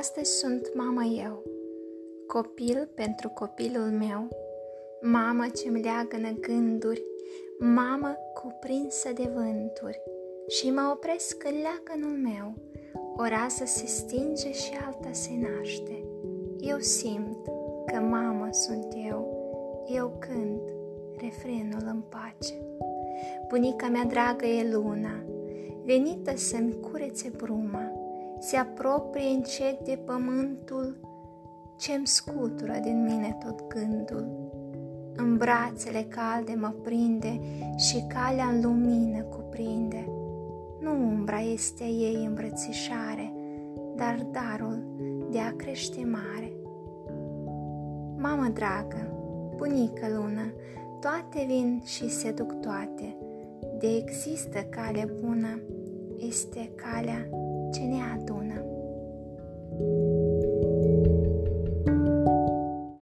Astăzi sunt mama eu, copil pentru copilul meu, mamă ce-mi leagănă gânduri, mamă cuprinsă de vânturi și mă opresc în leagănul meu, o rază se stinge și alta se naște. Eu simt că mamă sunt eu, eu cânt refrenul în pace. Bunica mea dragă e luna, venită să-mi curețe bruma, se apropie încet de pământul ce-mi scutură din mine tot gândul. În brațele calde mă prinde și calea în lumină cuprinde. Nu umbra este a ei îmbrățișare, dar darul de a crește mare. Mamă dragă, bunică lună, toate vin și se duc toate, de există cale bună, este calea 去那样读呢？